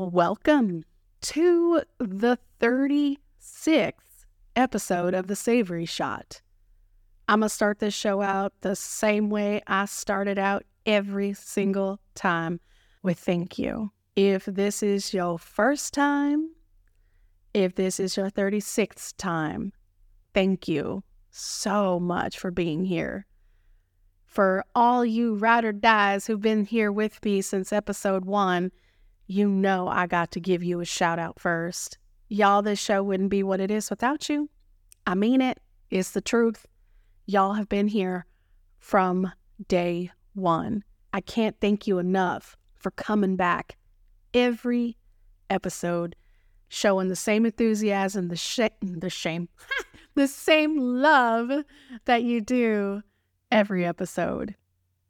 Welcome to the 36th episode of The Savory Shot. I'm going to start this show out the same way I started out every single time with thank you. If this is your first time, if this is your 36th time, thank you so much for being here. For all you ride or dies who've been here with me since episode one, you know I got to give you a shout out first. Y'all, this show wouldn't be what it is without you. I mean it, it's the truth. Y'all have been here from day one. I can't thank you enough for coming back every episode, showing the same enthusiasm, the, sh- the shame, the same love that you do every episode.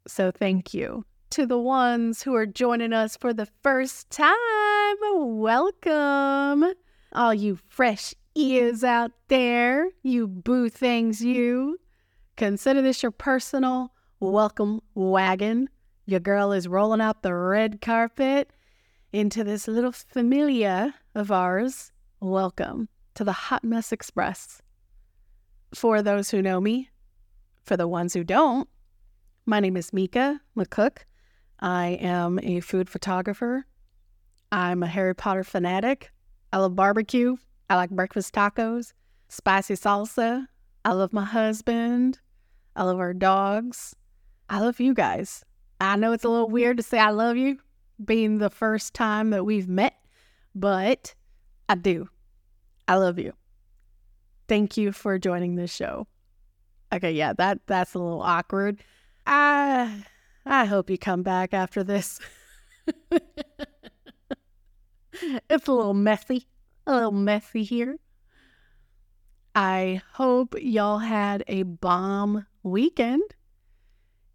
So thank you to the ones who are joining us for the first time. Welcome. All you fresh ears out there, you boo things, you. Consider this your personal welcome wagon. Your girl is rolling out the red carpet into this little familia of ours. Welcome to the Hot Mess Express. For those who know me, for the ones who don't, my name is Mica McCook. I am a food photographer. I'm a Harry Potter fanatic. I love barbecue. I like breakfast tacos, spicy salsa. I love my husband. I love our dogs. I love you guys. I know it's a little weird to say I love you, being the first time that we've met, but I do. I love you. Thank you for joining this show. Okay, yeah, that that's a little awkward. I I hope you come back after this. it's a little messy, a little messy here. I hope y'all had a bomb weekend.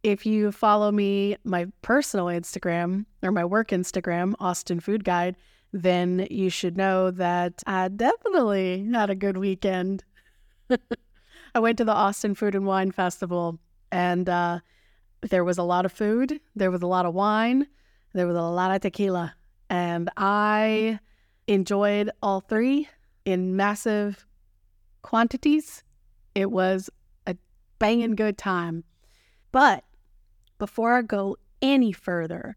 If you follow me, my personal Instagram or my work Instagram, Austin Food Guide, then you should know that I definitely had a good weekend. I went to the Austin Food and Wine Festival and uh, there was a lot of food, there was a lot of wine, there was a lot of tequila, and I enjoyed all three in massive quantities. It was a banging good time. But before I go any further,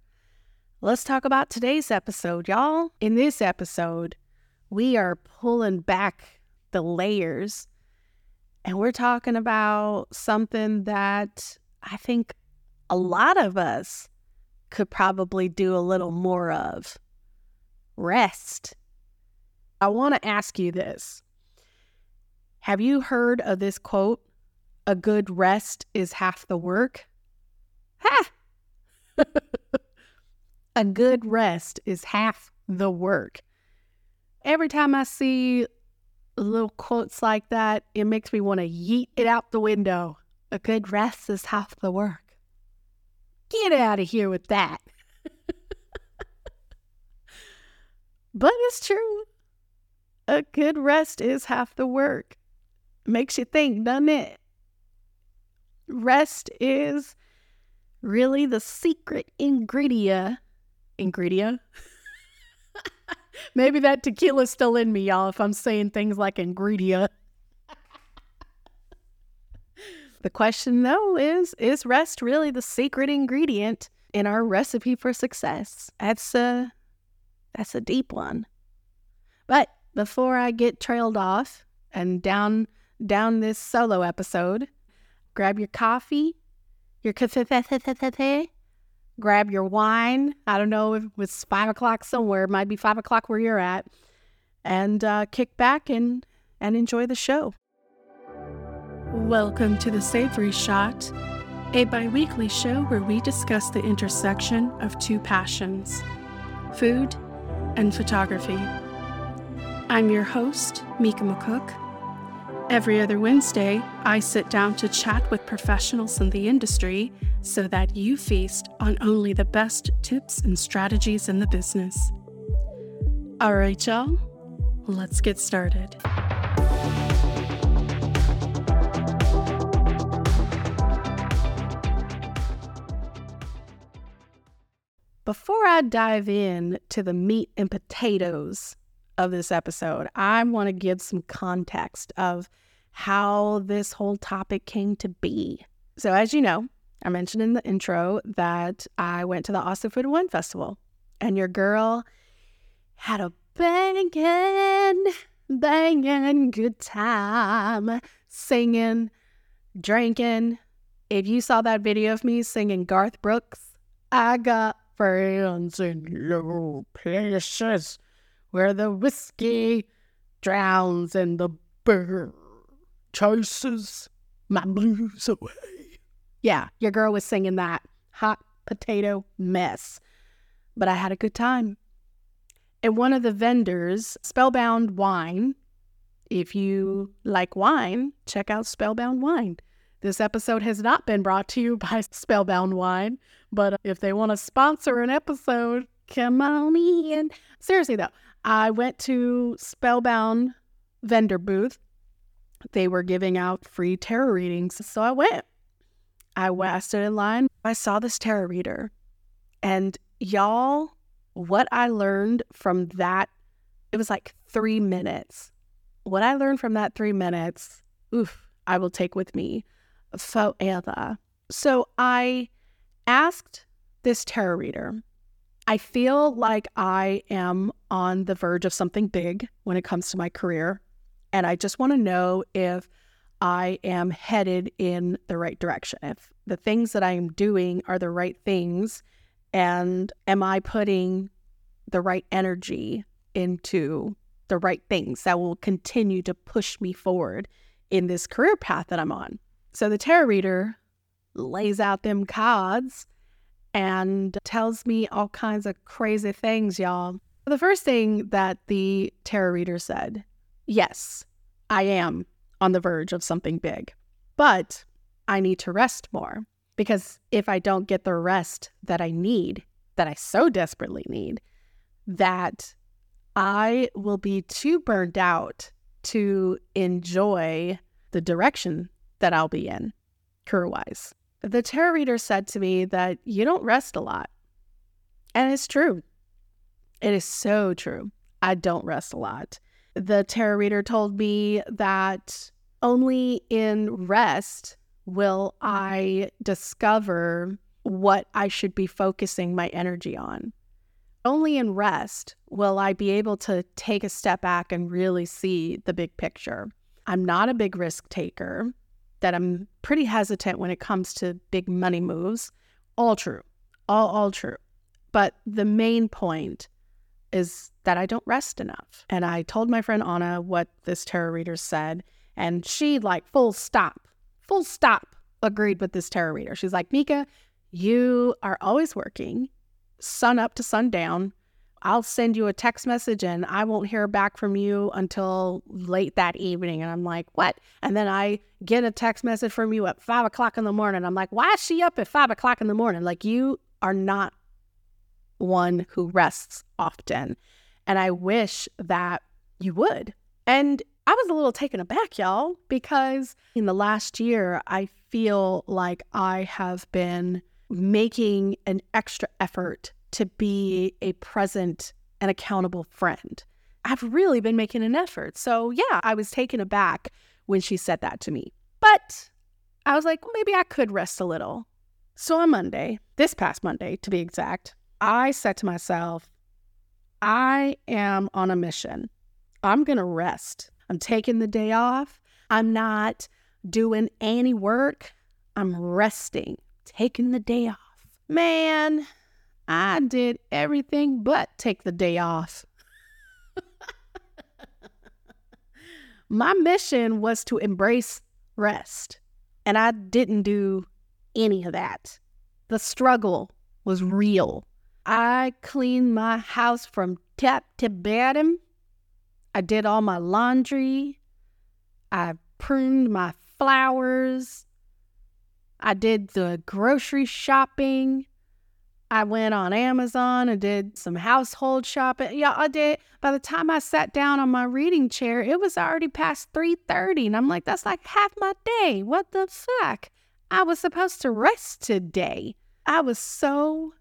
let's talk about today's episode, y'all. In this episode, we are pulling back the layers and we're talking about something that I think a lot of us could probably do a little more of rest. I want to ask you this Have you heard of this quote? A good rest is half the work. Ha! a good rest is half the work. Every time I see little quotes like that, it makes me want to yeet it out the window. A good rest is half the work. Get out of here with that. but it's true. A good rest is half the work. Makes you think, doesn't it? Rest is really the secret ingredient. Ingredient? Maybe that tequila's still in me, y'all, if I'm saying things like ingredient. The question, though, is is rest really the secret ingredient in our recipe for success? That's a that's a deep one. But before I get trailed off and down down this solo episode, grab your coffee, your cafe, grab your wine. I don't know if it's five o'clock somewhere. It might be five o'clock where you're at, and uh, kick back and and enjoy the show. Welcome to the Savory Shot, a bi weekly show where we discuss the intersection of two passions food and photography. I'm your host, Mica McCook. Every other Wednesday, I sit down to chat with professionals in the industry so that you feast on only the best tips and strategies in the business. All right, y'all, let's get started. Before I dive in to the meat and potatoes of this episode, I want to give some context of how this whole topic came to be. So, as you know, I mentioned in the intro that I went to the Austin Food Wine Festival, and your girl had a banging, banging good time singing, drinking. If you saw that video of me singing Garth Brooks, I got friends in low places where the whiskey drowns and the beer chases my blues away. Yeah, your girl was singing that hot potato mess. But I had a good time. And one of the vendors, Spellbound Wine, if you like wine, check out Spellbound Wine. This episode has not been brought to you by Spellbound Wine, but if they want to sponsor an episode, come on in. Seriously, though, I went to Spellbound vendor booth. They were giving out free tarot readings, so I went. I, went, I stood in line. I saw this tarot reader, and y'all, what I learned from that, it was like three minutes. What I learned from that three minutes, oof, I will take with me forever. So I asked this tarot reader, I feel like I am on the verge of something big when it comes to my career. And I just want to know if I am headed in the right direction, if the things that I am doing are the right things, and am I putting the right energy into the right things that will continue to push me forward in this career path that I'm on. So the tarot reader lays out them cards and tells me all kinds of crazy things, y'all. The first thing that the tarot reader said yes, I am on the verge of something big, but I need to rest more because if I don't get the rest that I need, that I so desperately need, that I will be too burned out to enjoy the direction that I'll be in career wise. The tarot reader said to me that you don't rest a lot. And it's true. It is so true. I don't rest a lot. The tarot reader told me that only in rest will I discover what I should be focusing my energy on. Only in rest will I be able to take a step back and really see the big picture. I'm not a big risk taker that I'm pretty hesitant when it comes to big money moves. All true. All all true. But the main point is that I don't rest enough. And I told my friend Anna what this tarot reader said, and she like full stop, full stop agreed with this tarot reader. She's like, Mica, you are always working, sun up to sundown. I'll send you a text message and I won't hear back from you until late that evening. And I'm like, what? And then I get a text message from you at five o'clock in the morning. I'm like, why is she up at five o'clock in the morning? Like, you are not one who rests often. And I wish that you would. And I was a little taken aback, y'all, because in the last year, I feel like I have been making an extra effort to be a present and accountable friend. I've really been making an effort. So, yeah, I was taken aback when she said that to me. But I was like, well, maybe I could rest a little. So, on Monday, this past Monday to be exact, I said to myself, I am on a mission. I'm going to rest. I'm taking the day off. I'm not doing any work. I'm resting, taking the day off. Man, I did everything but take the day off. My mission was to embrace rest, and I didn't do any of that. The struggle was real. I cleaned my house from top to bottom. I did all my laundry. I pruned my flowers. I did the grocery shopping. I went on Amazon and did some household shopping. Yeah, I did. By the time I sat down on my reading chair, it was already past 3:30 and I'm like that's like half my day. What the fuck? I was supposed to rest today. I was so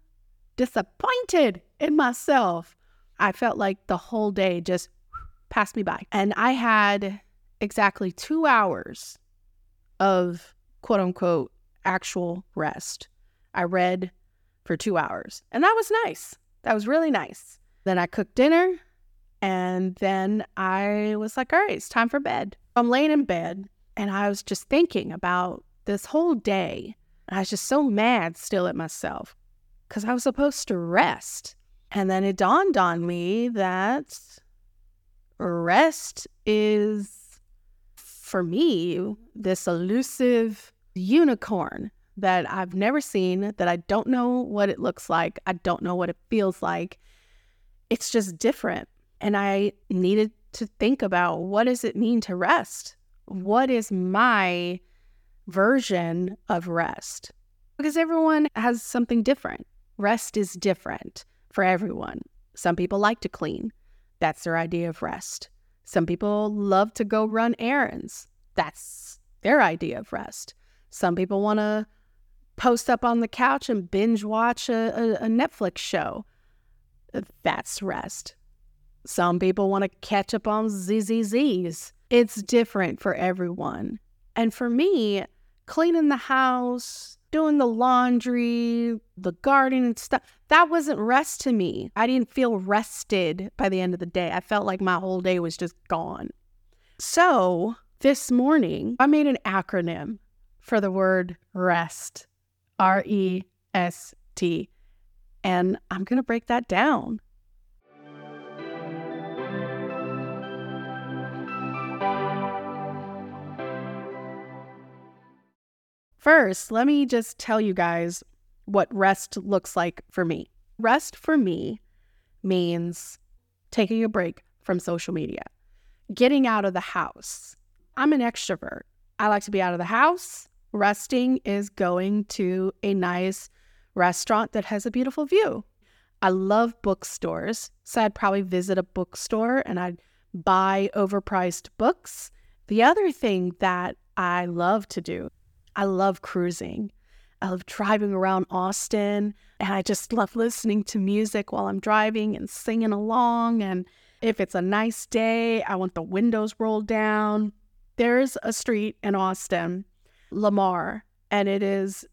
disappointed in myself. I felt like the whole day just passed me by. And I had exactly two hours of quote unquote actual rest. I read for two hours, and that was nice. That was really nice. Then I cooked dinner, and then I was like, all right, it's time for bed. I'm laying in bed, and I was just thinking about this whole day. I was just so mad still at myself because I was supposed to rest. And then it dawned on me that rest is, for me, this elusive unicorn that I've never seen, that I don't know what it looks like. I don't know what it feels like. It's just different. And I needed to think about what does it mean to rest? What is my version of rest? Because everyone has something different. Rest is different for everyone. Some people like to clean. That's their idea of rest. Some people love to go run errands. That's their idea of rest. Some people want to post up on the couch and binge watch a, a, a Netflix show. That's rest. Some people want to catch up on ZZZs. It's different for everyone. And for me, cleaning the house, doing the laundry, the garden and stuff, that wasn't rest to me. I didn't feel rested by the end of the day. I felt like my whole day was just gone. So this morning, I made an acronym for the word rest R E S T. And I'm going to break that down. First, let me just tell you guys what rest looks like for me. Rest for me means taking a break from social media, getting out of the house. I'm an extrovert. I like to be out of the house. Resting is going to a nice restaurant that has a beautiful view. I love bookstores, so I'd probably visit a bookstore and I'd buy overpriced books. The other thing that I love to do I love cruising. I love driving around Austin and I just love listening to music while I'm driving and singing along. And if it's a nice day, I want the windows rolled down. There's a street in Austin, Lamar, and it is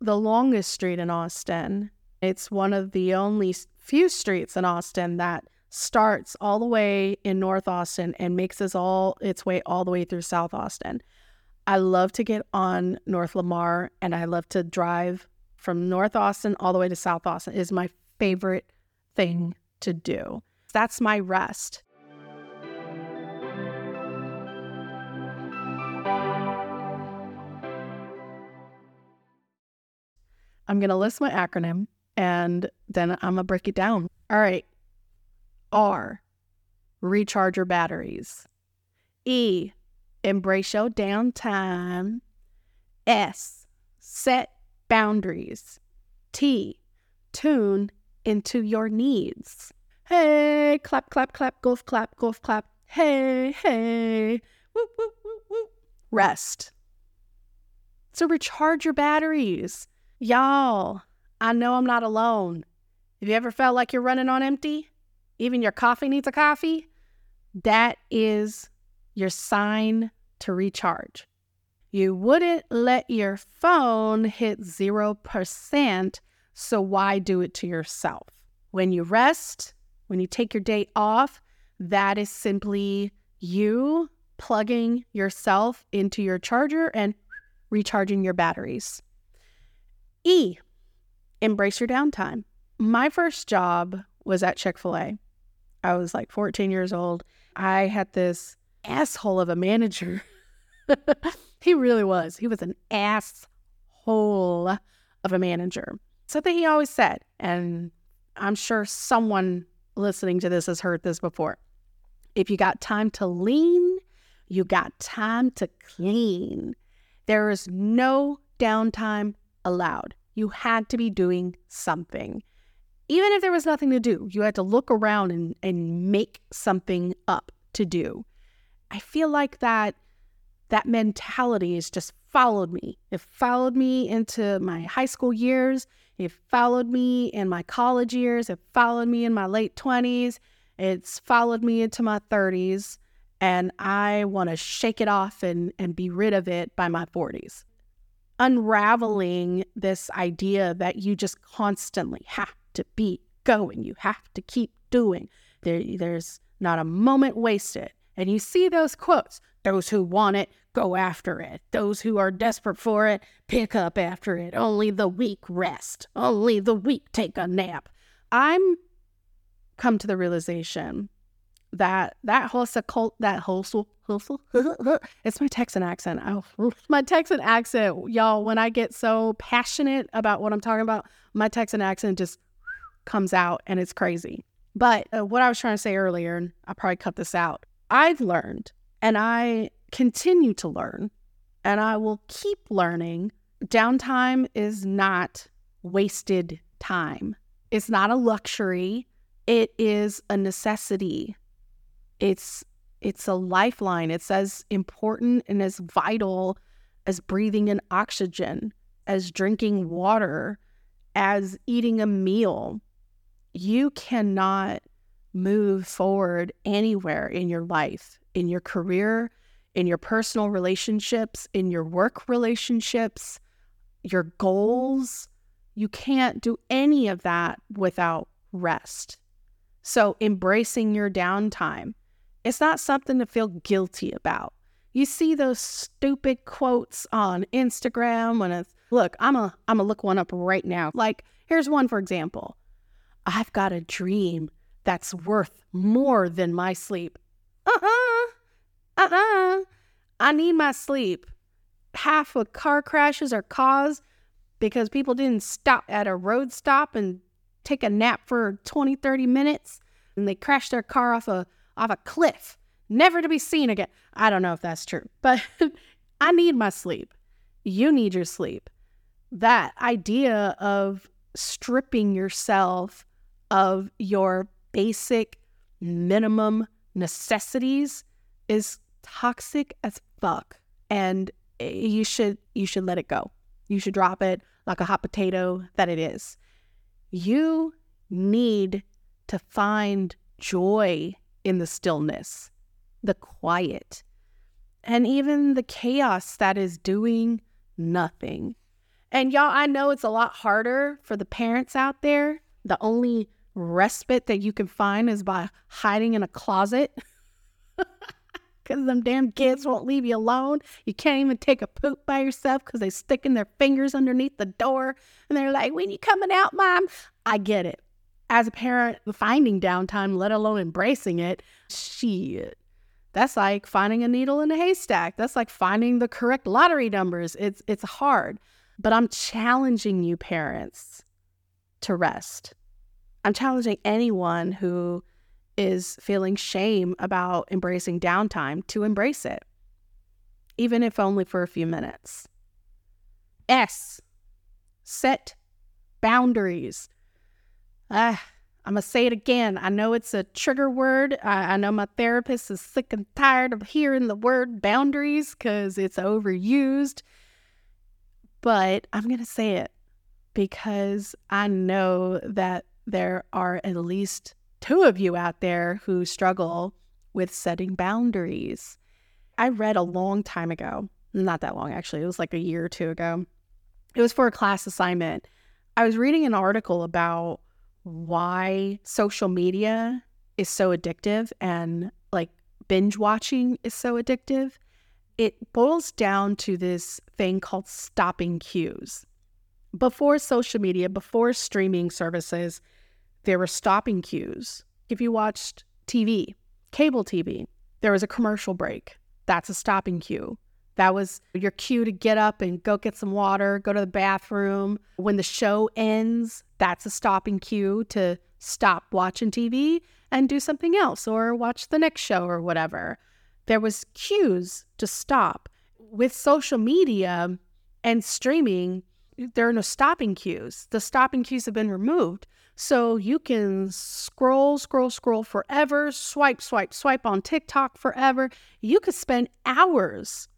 the longest street in Austin. It's one of the only few streets in Austin that starts all the way in North Austin and makes its all its way all the way through South Austin. I love to get on North Lamar and I love to drive from North Austin all the way to South Austin. It is my favorite thing to do. That's my rest. I'm going to list my acronym and then I'm going to break it down. All right. R, recharge your batteries. E, Embrace your downtime. S. Set boundaries. T. Tune into your needs. Hey, clap, clap, clap, golf clap, golf clap. Hey, hey. Whoop, whoop, whoop, whoop. Rest. So recharge your batteries. Y'all, I know I'm not alone. Have you ever felt like you're running on empty? Even your coffee needs a coffee? That is your sign to recharge. You wouldn't let your phone hit 0%, so why do it to yourself? When you rest, when you take your day off, that is simply you plugging yourself into your charger and recharging your batteries. E, embrace your downtime. My first job was at Chick fil A. I was like 14 years old. I had this asshole of a manager. he really was. He was an asshole of a manager. Something he always said, and I'm sure someone listening to this has heard this before. If you got time to lean, you got time to clean. There is no downtime allowed. You had to be doing something. Even if there was nothing to do, you had to look around and, and make something up to do. I feel like that that mentality has just followed me. It followed me into my high school years. It followed me in my college years. It followed me in my late 20s. It's followed me into my 30s. And I want to shake it off and, and be rid of it by my 40s. Unraveling this idea that you just constantly have to be going, you have to keep doing. There, there's not a moment wasted. And you see those quotes those who want it, go after it. Those who are desperate for it, pick up after it. Only the weak rest. Only the weak take a nap. I'm come to the realization that that whole cult that whole it's my Texan accent. Oh, my Texan accent, y'all. When I get so passionate about what I'm talking about, my Texan accent just comes out and it's crazy. But uh, what I was trying to say earlier, and I probably cut this out. I've learned and I continue to learn and I will keep learning. Downtime is not wasted time. It's not a luxury. It is a necessity. It's it's a lifeline. It's as important and as vital as breathing in oxygen, as drinking water, as eating a meal. You cannot move forward anywhere in your life, in your career, in your personal relationships, in your work relationships, your goals. You can't do any of that without rest. So, embracing your downtime, it's not something to feel guilty about. You see those stupid quotes on Instagram when it's, look, I'm a I'm gonna look one up right now. Like, here's one for example. I've got a dream that's worth more than my sleep. Uh-uh. Uh-uh. I need my sleep. Half of car crashes are caused because people didn't stop at a road stop and take a nap for 20, 30 minutes and they crashed their car off a off a cliff, never to be seen again. I don't know if that's true, but I need my sleep. You need your sleep. That idea of stripping yourself of your basic minimum necessities is toxic as fuck and you should you should let it go. You should drop it like a hot potato that it is. You need to find joy in the stillness, the quiet, and even the chaos that is doing nothing. And y'all, I know it's a lot harder for the parents out there. The only respite that you can find is by hiding in a closet. Because them damn kids won't leave you alone. You can't even take a poop by yourself because they're sticking their fingers underneath the door. And they're like, when you coming out, mom? I get it. As a parent, finding downtime, let alone embracing it, shit. That's like finding a needle in a haystack. That's like finding the correct lottery numbers. It's it's hard. But I'm challenging you parents to rest I'm challenging anyone who is feeling shame about embracing downtime to embrace it, even if only for a few minutes. S, set boundaries. Ah, I'm going to say it again. I know it's a trigger word. I, I, know my therapist is sick and tired of hearing the word boundaries because it's overused. But I'm going to say it because I know that there are at least two of you out there who struggle with setting boundaries. I read a long time ago, not that long actually, it was like a year or two ago. It was for a class assignment. I was reading an article about why social media is so addictive and like binge watching is so addictive. It boils down to this thing called stopping cues. Before social media, before streaming services, there were stopping cues. If you watched TV, cable TV, there was a commercial break. That's a stopping cue. That was your cue to get up and go get some water, go to the bathroom. When the show ends, that's a stopping cue to stop watching TV and do something else or watch the next show or whatever. There was cues to stop. With social media and streaming, there are no stopping cues. The stopping cues have been removed. So you can scroll, scroll, scroll forever, swipe, swipe, swipe on TikTok forever. You could spend hours,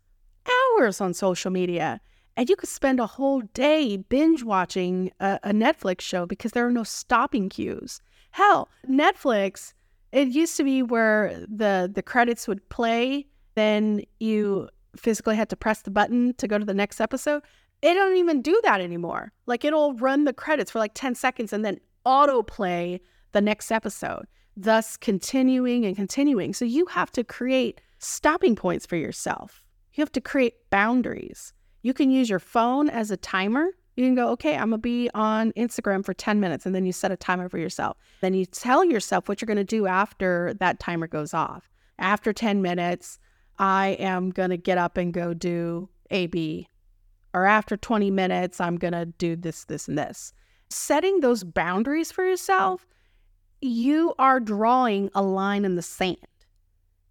hours on social media And you could spend a whole day binge watching a, a Netflix show because there are no stopping cues. Hell, Netflix, it used to be where the the credits would play, then you physically had to press the button to go to the next episode. It don't even do that anymore. Like it'll run the credits for like 10 seconds and then autoplay the next episode, thus continuing and continuing. So you have to create stopping points for yourself. You have to create boundaries. You can use your phone as a timer. You can go, okay, I'm gonna be on Instagram for 10 minutes, and then you set a timer for yourself. Then you tell yourself what you're gonna do after that timer goes off. After 10 minutes, I am gonna get up and go do AB. Or after 20 minutes, I'm gonna do this, this, and this. Setting those boundaries for yourself, you are drawing a line in the sand.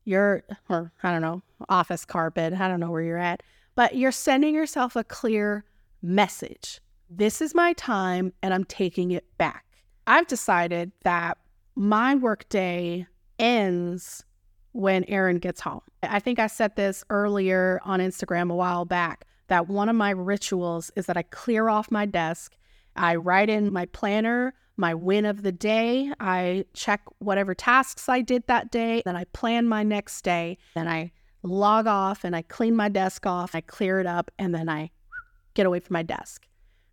You're, or I don't know, office carpet, I don't know where you're at but you're sending yourself a clear message. This is my time and I'm taking it back. I've decided that my workday ends when Aaron gets home. I think I said this earlier on Instagram a while back that one of my rituals is that I clear off my desk, I write in my planner my win of the day, I check whatever tasks I did that day, then I plan my next day, then I log off and I clean my desk off, I clear it up, and then I get away from my desk.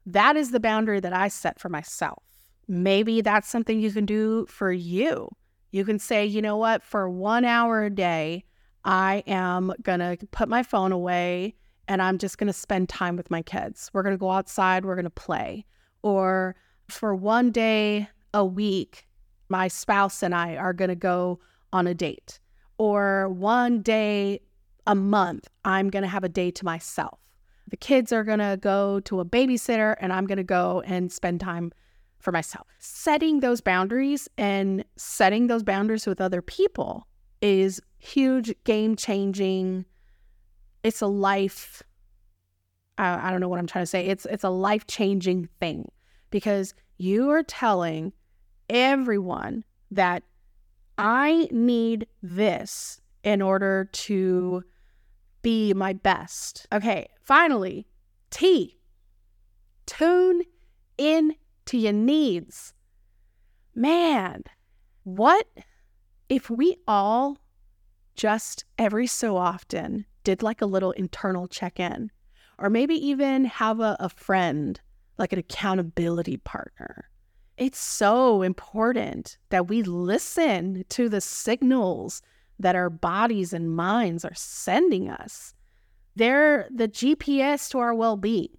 That is the boundary that I set for myself. Maybe that's something you can do for you. You can say, you know what, for one hour a day, I am going to put my phone away and I'm just going to spend time with my kids. We're going to go outside, we're going to play. Or for one day a week, my spouse and I are going to go on a date or one day a month, I'm going to have a day to myself. The kids are going to go to a babysitter and I'm going to go and spend time for myself. Setting those boundaries and setting those boundaries with other people is huge, game changing. It's a life. I, I don't know what I'm trying to say. It's it's a life changing thing because you are telling everyone that I need this in order to be my best. Okay, finally, T. Tune in to your needs. Man, what if we all just every so often did like a little internal check in, or maybe even have a, a friend, like an accountability partner? It's so important that we listen to the signals that our bodies and minds are sending us. They're the GPS to our well being.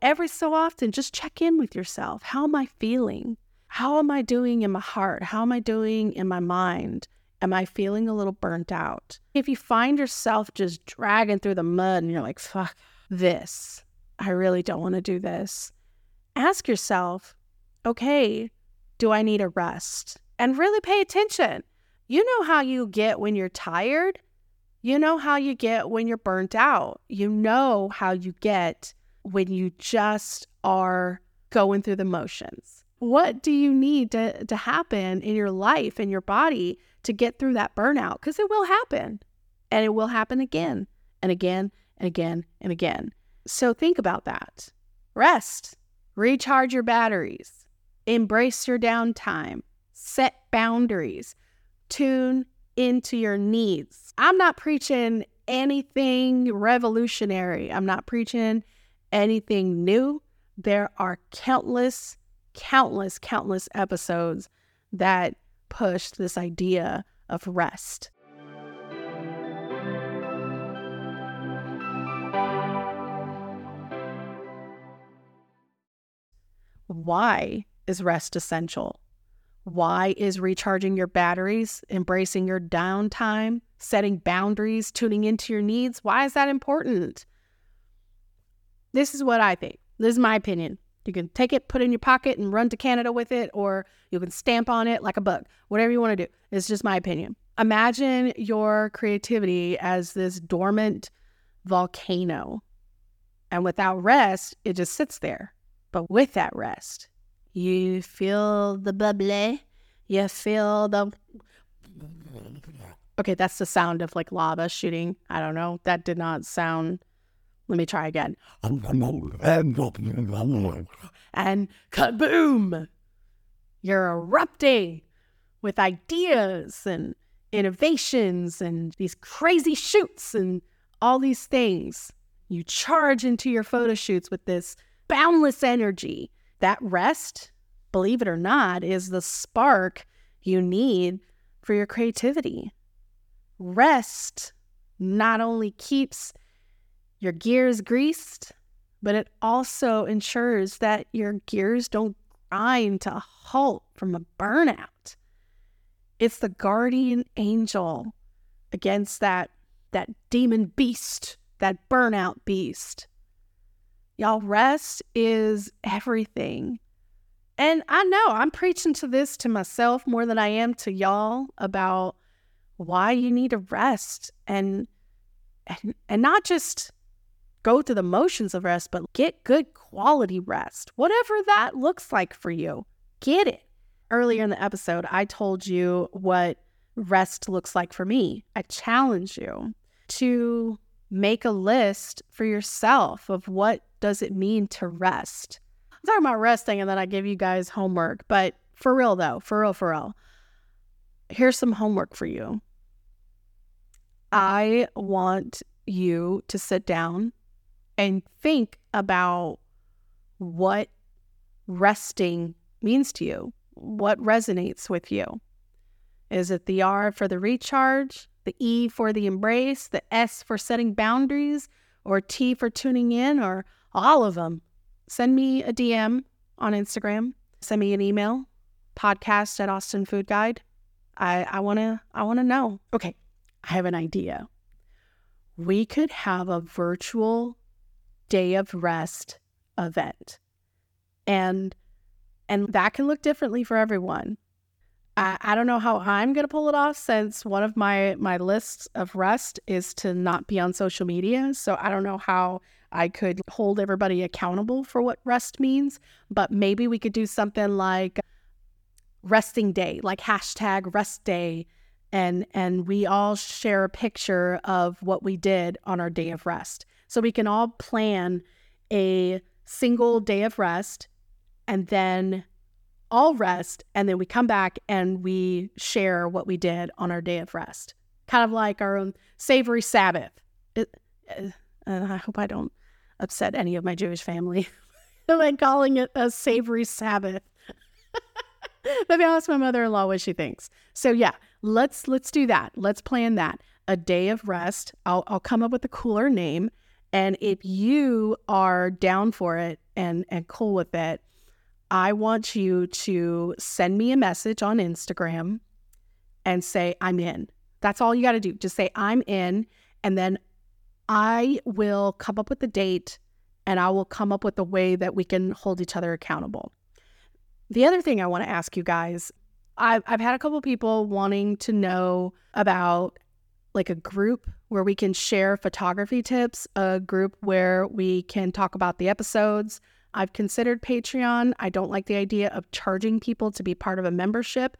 Every so often, just check in with yourself. How am I feeling? How am I doing in my heart? How am I doing in my mind? Am I feeling a little burnt out? If you find yourself just dragging through the mud and you're like, fuck this, I really don't want to do this, ask yourself, okay, do I need a rest? And really pay attention. You know how you get when you're tired. You know how you get when you're burnt out. You know how you get when you just are going through the motions. What do you need to, to happen in your life, in your body, to get through that burnout? Because it will happen. And it will happen again and again and again and again. So think about that. Rest, recharge your batteries, Embrace your downtime, set boundaries, tune into your needs. I'm not preaching anything revolutionary, I'm not preaching anything new. There are countless, countless, countless episodes that push this idea of rest. Why is rest essential? Why is recharging your batteries, embracing your downtime, setting boundaries, tuning into your needs? Why is that important? This is what I think. This is my opinion. You can take it, put it in your pocket, and run to Canada with it, or you can stamp on it like a bug. Whatever you want to do. It's just my opinion. Imagine your creativity as this dormant volcano. And without rest, it just sits there. But with that rest, you feel the bubbly. You feel the. Okay, that's the sound of like lava shooting. I don't know. That did not sound Let me try again. And kaboom! You're erupting with ideas and innovations and these crazy shoots and all these things. You charge into your photo shoots with this boundless energy. That rest, believe it or not, is the spark you need for your creativity. Rest not only keeps your gears greased, but it also ensures that your gears don't grind to a halt from a burnout. It's the guardian angel against that that demon beast, that burnout beast. Y'all, rest is everything. And I know I'm preaching to this to myself more than I am to y'all about why you need to rest and and, and not just go through the motions of rest, but get good quality rest, whatever that looks like for you. Get it. Earlier in the episode, I told you what rest looks like for me. I challenge you to make a list for yourself of what does it mean to rest. I'm talking about resting and then I give you guys homework, but for real though, for real, for real. Here's some homework for you. I want you to sit down and think about what resting means to you, what resonates with you. Is it the R for the recharge, the E for the embrace, the S for setting boundaries, or T for tuning in, or all of them? Send me a DM on Instagram. Send me an email, podcast at Austin Food Guide. I, I wanna I wanna know. Okay, I have an idea. We could have a virtual day of rest event. And and that can look differently for everyone. I, I don't know how I'm going to pull it off since one of my my lists of rest is to not be on social media. So I don't know how I could hold everybody accountable for what rest means, but maybe we could do something like resting day, like hashtag rest day and and we all share a picture of what we did on our day of rest. So we can all plan a single day of rest and then all rest and then we come back and we share what we did on our day of rest. Kind of like our own savory Sabbath. It, uh, I hope I don't upset any of my Jewish family by calling it a savory Sabbath. Maybe I'll ask my mother-in-law what she thinks. So yeah, let's let's do that. Let's plan that. A day of rest. I'll I'll come up with a cooler name. And if you are down for it and and cool with it, I want you to send me a message on Instagram and say I'm in. That's all you got to do. Just say I'm in and then I will come up with the date and I will come up with a way that we can hold each other accountable. The other thing I want to ask you guys I've, I've had a couple people wanting to know about like a group where we can share photography tips, a group where we can talk about the episodes. I've considered Patreon. I don't like the idea of charging people to be part of a membership.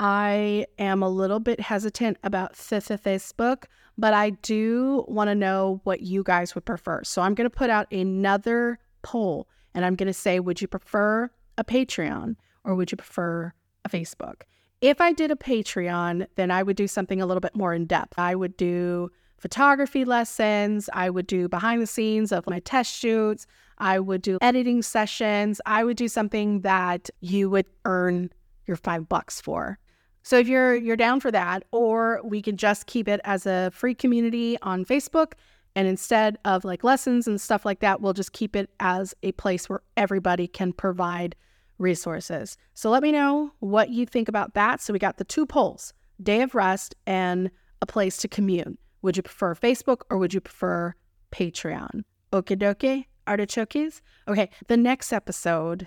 I am a little bit hesitant about Facebook, but I do want to know what you guys would prefer. So I'm going to put out another poll and I'm going to say, would you prefer a Patreon or would you prefer a Facebook? If I did a Patreon, then I would do something a little bit more in depth. I would do photography lessons, I would do behind the scenes of my test shoots, I would do editing sessions, I would do something that you would earn your 5 bucks for. So if you're you're down for that or we can just keep it as a free community on Facebook and instead of like lessons and stuff like that, we'll just keep it as a place where everybody can provide resources. So let me know what you think about that. So we got the two polls day of rest and a place to commune. Would you prefer Facebook or would you prefer Patreon? Okie dokie, artichokes. Okay, the next episode,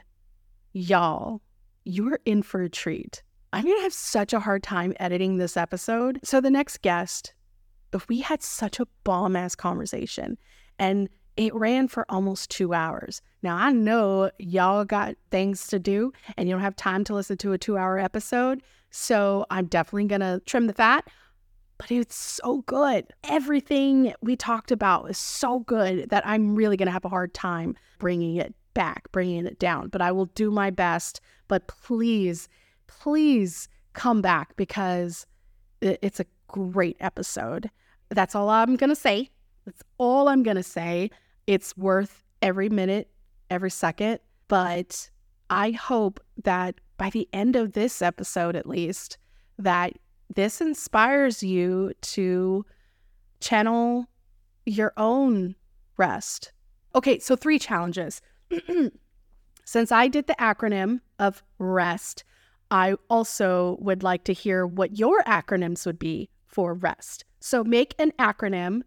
y'all, you're in for a treat. I'm gonna have such a hard time editing this episode. So the next guest, we had such a bomb ass conversation and it ran for almost two hours. Now, I know y'all got things to do and you don't have time to listen to a two hour episode. So I'm definitely going to trim the fat. But it's so good. Everything we talked about is so good that I'm really going to have a hard time bringing it back, bringing it down. But I will do my best. But please, please come back because it's a great episode. That's all I'm going to say. That's all I'm going to say. It's worth every minute, every second. But I hope that by the end of this episode, at least, that this inspires you to channel your own rest. Okay, so three challenges. Since I did the acronym of REST, I also would like to hear what your acronyms would be for REST. So make an acronym,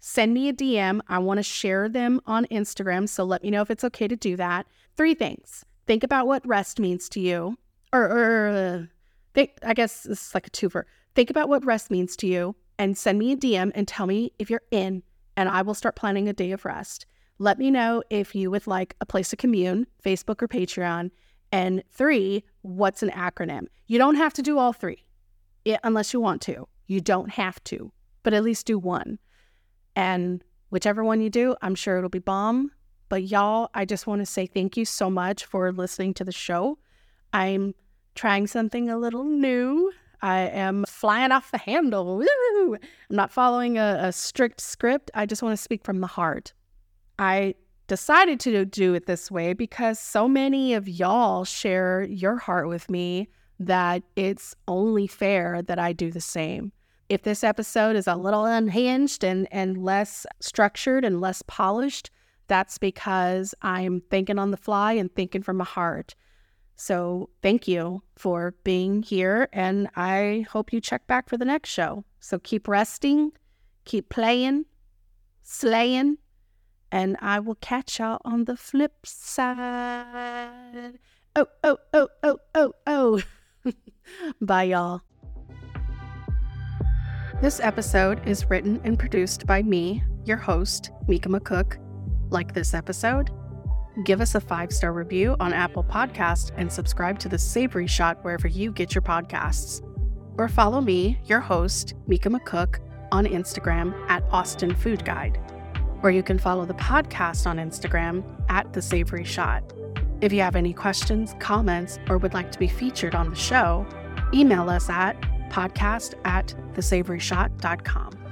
send me a DM. I want to share them on Instagram. So let me know if it's okay to do that. Three things think about what REST means to you, or, or think, I guess this is like a twofer. Think about what rest means to you and send me a DM and tell me if you're in, and I will start planning a day of rest. Let me know if you would like a place to commune, Facebook or Patreon. And three, what's an acronym? You don't have to do all three it, unless you want to. You don't have to, but at least do one. And whichever one you do, I'm sure it'll be bomb. But y'all, I just want to say thank you so much for listening to the show. I'm trying something a little new. I am flying off the handle. Woo! I'm not following a, a strict script. I just want to speak from the heart. I decided to do it this way because so many of y'all share your heart with me that it's only fair that I do the same. If this episode is a little unhinged and, and less structured and less polished, that's because I'm thinking on the fly and thinking from my heart. So thank you for being here, and I hope you check back for the next show. So keep resting, keep playing, slaying, and I will catch y'all on the flip side. Oh, oh, oh, oh, oh, oh. Bye, y'all. This episode is written and produced by me, your host, Mica McCook. Like this episode? Give us a five star review on Apple Podcast and subscribe to the Savory Shot wherever you get your podcasts. Or follow me, your host, Mica McCook, on Instagram at Austin Food Guide or you can follow the podcast on Instagram at The Savory Shot. If you have any questions, comments, or would like to be featured on the show, email us at podcast at thesavoryshot.com.